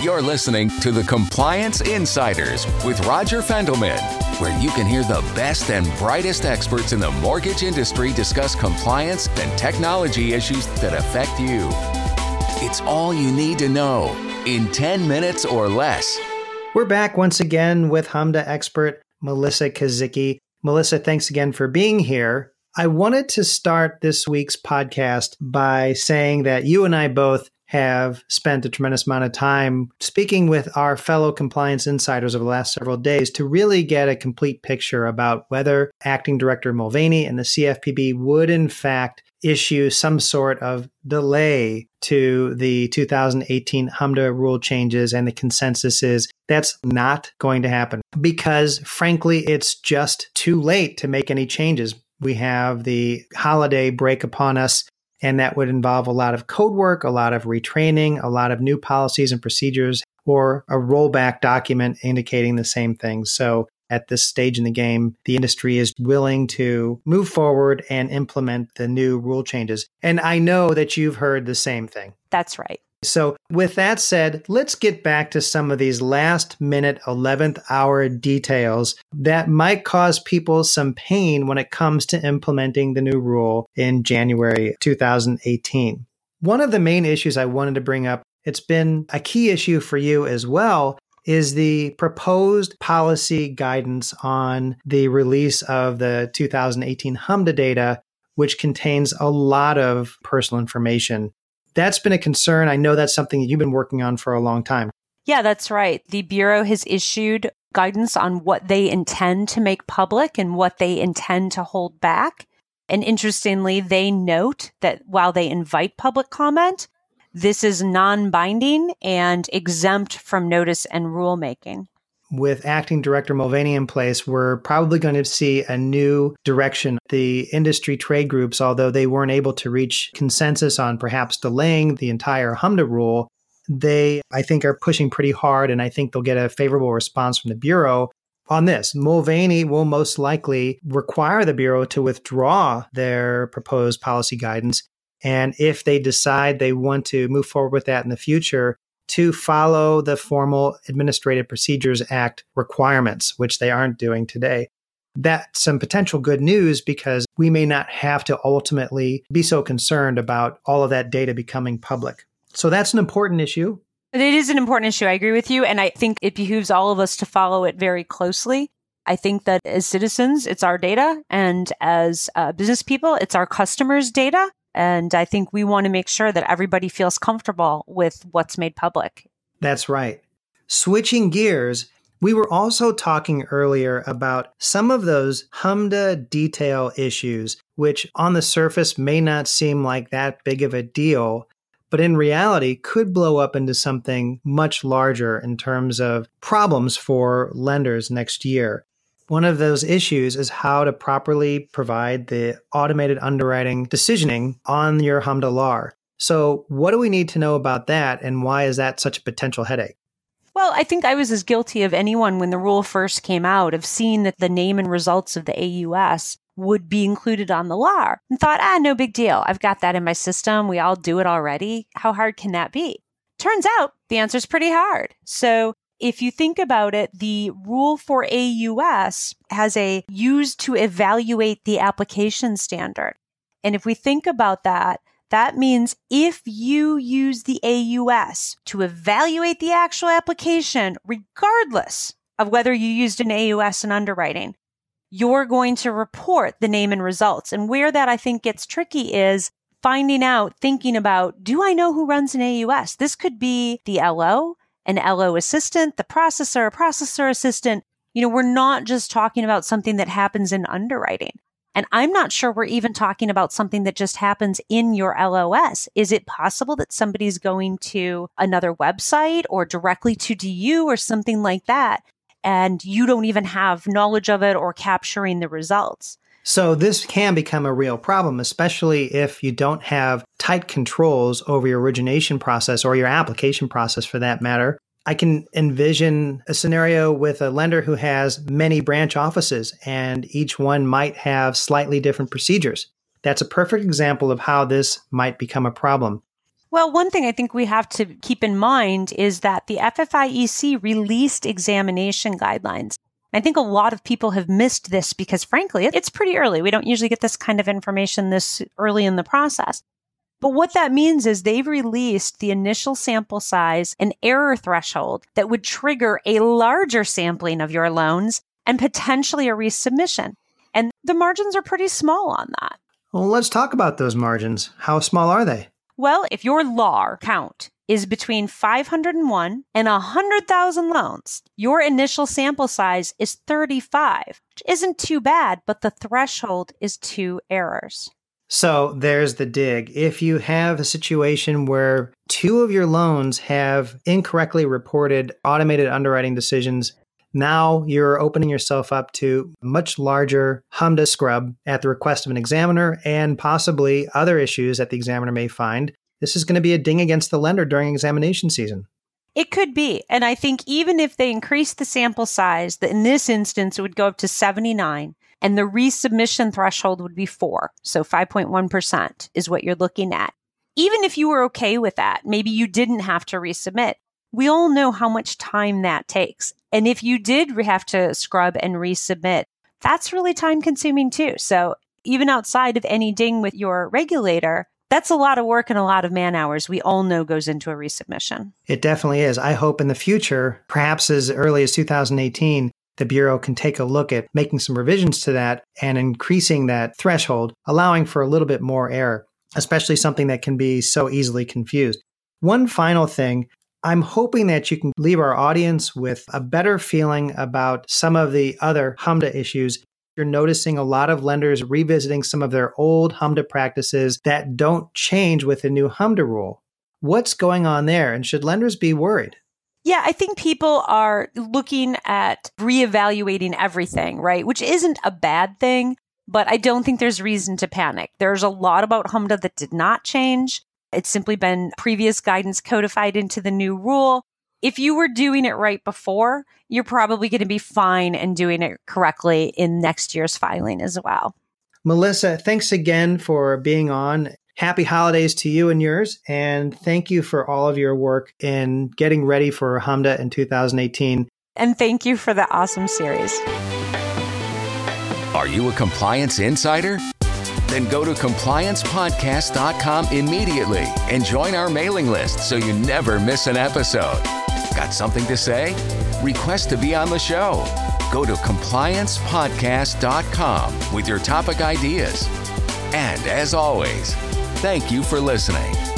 You're listening to the Compliance Insiders with Roger Fendelman, where you can hear the best and brightest experts in the mortgage industry discuss compliance and technology issues that affect you. It's all you need to know in 10 minutes or less. We're back once again with HMDA expert Melissa Kozicki. Melissa, thanks again for being here. I wanted to start this week's podcast by saying that you and I both have spent a tremendous amount of time speaking with our fellow compliance insiders over the last several days to really get a complete picture about whether Acting Director Mulvaney and the CFPB would, in fact, issue some sort of delay to the 2018 HMDA rule changes and the consensus is that's not going to happen because, frankly, it's just too late to make any changes. We have the holiday break upon us and that would involve a lot of code work, a lot of retraining, a lot of new policies and procedures, or a rollback document indicating the same thing. So at this stage in the game, the industry is willing to move forward and implement the new rule changes. And I know that you've heard the same thing. That's right. So, with that said, let's get back to some of these last minute 11th hour details that might cause people some pain when it comes to implementing the new rule in January 2018. One of the main issues I wanted to bring up, it's been a key issue for you as well, is the proposed policy guidance on the release of the 2018 HMDA data, which contains a lot of personal information that's been a concern. I know that's something that you've been working on for a long time. Yeah, that's right. The Bureau has issued guidance on what they intend to make public and what they intend to hold back. And interestingly, they note that while they invite public comment, this is non binding and exempt from notice and rulemaking with acting director Mulvaney in place, we're probably going to see a new direction. The industry trade groups, although they weren't able to reach consensus on perhaps delaying the entire HMDA rule, they, I think, are pushing pretty hard, and I think they'll get a favorable response from the Bureau on this. Mulvaney will most likely require the Bureau to withdraw their proposed policy guidance. And if they decide they want to move forward with that in the future, to follow the formal Administrative Procedures Act requirements, which they aren't doing today. That's some potential good news because we may not have to ultimately be so concerned about all of that data becoming public. So that's an important issue. It is an important issue. I agree with you. And I think it behooves all of us to follow it very closely. I think that as citizens, it's our data. And as uh, business people, it's our customers' data. And I think we want to make sure that everybody feels comfortable with what's made public. That's right. Switching gears, we were also talking earlier about some of those HMDA detail issues, which on the surface may not seem like that big of a deal, but in reality could blow up into something much larger in terms of problems for lenders next year. One of those issues is how to properly provide the automated underwriting decisioning on your HMDA LAR. So, what do we need to know about that, and why is that such a potential headache? Well, I think I was as guilty of anyone when the rule first came out of seeing that the name and results of the AUS would be included on the LAR and thought, ah, no big deal. I've got that in my system. We all do it already. How hard can that be? Turns out the answer is pretty hard. So if you think about it, the rule for AUS has a used to evaluate the application standard. And if we think about that, that means if you use the AUS to evaluate the actual application, regardless of whether you used an AUS in underwriting, you're going to report the name and results. And where that I think gets tricky is finding out, thinking about, do I know who runs an AUS? This could be the LO an LO assistant, the processor, a processor assistant. You know, we're not just talking about something that happens in underwriting. And I'm not sure we're even talking about something that just happens in your LOS. Is it possible that somebody's going to another website or directly to DU or something like that? And you don't even have knowledge of it or capturing the results. So this can become a real problem, especially if you don't have tight controls over your origination process or your application process for that matter. I can envision a scenario with a lender who has many branch offices and each one might have slightly different procedures. That's a perfect example of how this might become a problem. Well, one thing I think we have to keep in mind is that the FFIEC released examination guidelines. I think a lot of people have missed this because frankly, it's pretty early. We don't usually get this kind of information this early in the process. But what that means is they've released the initial sample size and error threshold that would trigger a larger sampling of your loans and potentially a resubmission. And the margins are pretty small on that. Well, let's talk about those margins. How small are they? Well, if your LAR count is between 501 and 100,000 loans, your initial sample size is 35, which isn't too bad, but the threshold is two errors. So there's the dig. If you have a situation where two of your loans have incorrectly reported automated underwriting decisions, now you're opening yourself up to much larger HMDA scrub at the request of an examiner and possibly other issues that the examiner may find. This is going to be a ding against the lender during examination season. It could be. And I think even if they increase the sample size, that in this instance, it would go up to 79 and the resubmission threshold would be four. So 5.1% is what you're looking at. Even if you were okay with that, maybe you didn't have to resubmit. We all know how much time that takes. And if you did have to scrub and resubmit, that's really time consuming too. So even outside of any ding with your regulator, that's a lot of work and a lot of man hours we all know goes into a resubmission. It definitely is. I hope in the future, perhaps as early as 2018, the Bureau can take a look at making some revisions to that and increasing that threshold, allowing for a little bit more error, especially something that can be so easily confused. One final thing I'm hoping that you can leave our audience with a better feeling about some of the other HMDA issues. You're noticing a lot of lenders revisiting some of their old HMDA practices that don't change with the new HMDA rule. What's going on there? And should lenders be worried? Yeah, I think people are looking at reevaluating everything, right? Which isn't a bad thing, but I don't think there's reason to panic. There's a lot about HMDA that did not change. It's simply been previous guidance codified into the new rule. If you were doing it right before, you're probably going to be fine and doing it correctly in next year's filing as well. Melissa, thanks again for being on happy holidays to you and yours. And thank you for all of your work in getting ready for HMDA in 2018. And thank you for the awesome series. Are you a compliance insider? Then go to compliancepodcast.com immediately and join our mailing list so you never miss an episode. Got something to say? Request to be on the show. Go to compliancepodcast.com with your topic ideas. And as always, Thank you for listening.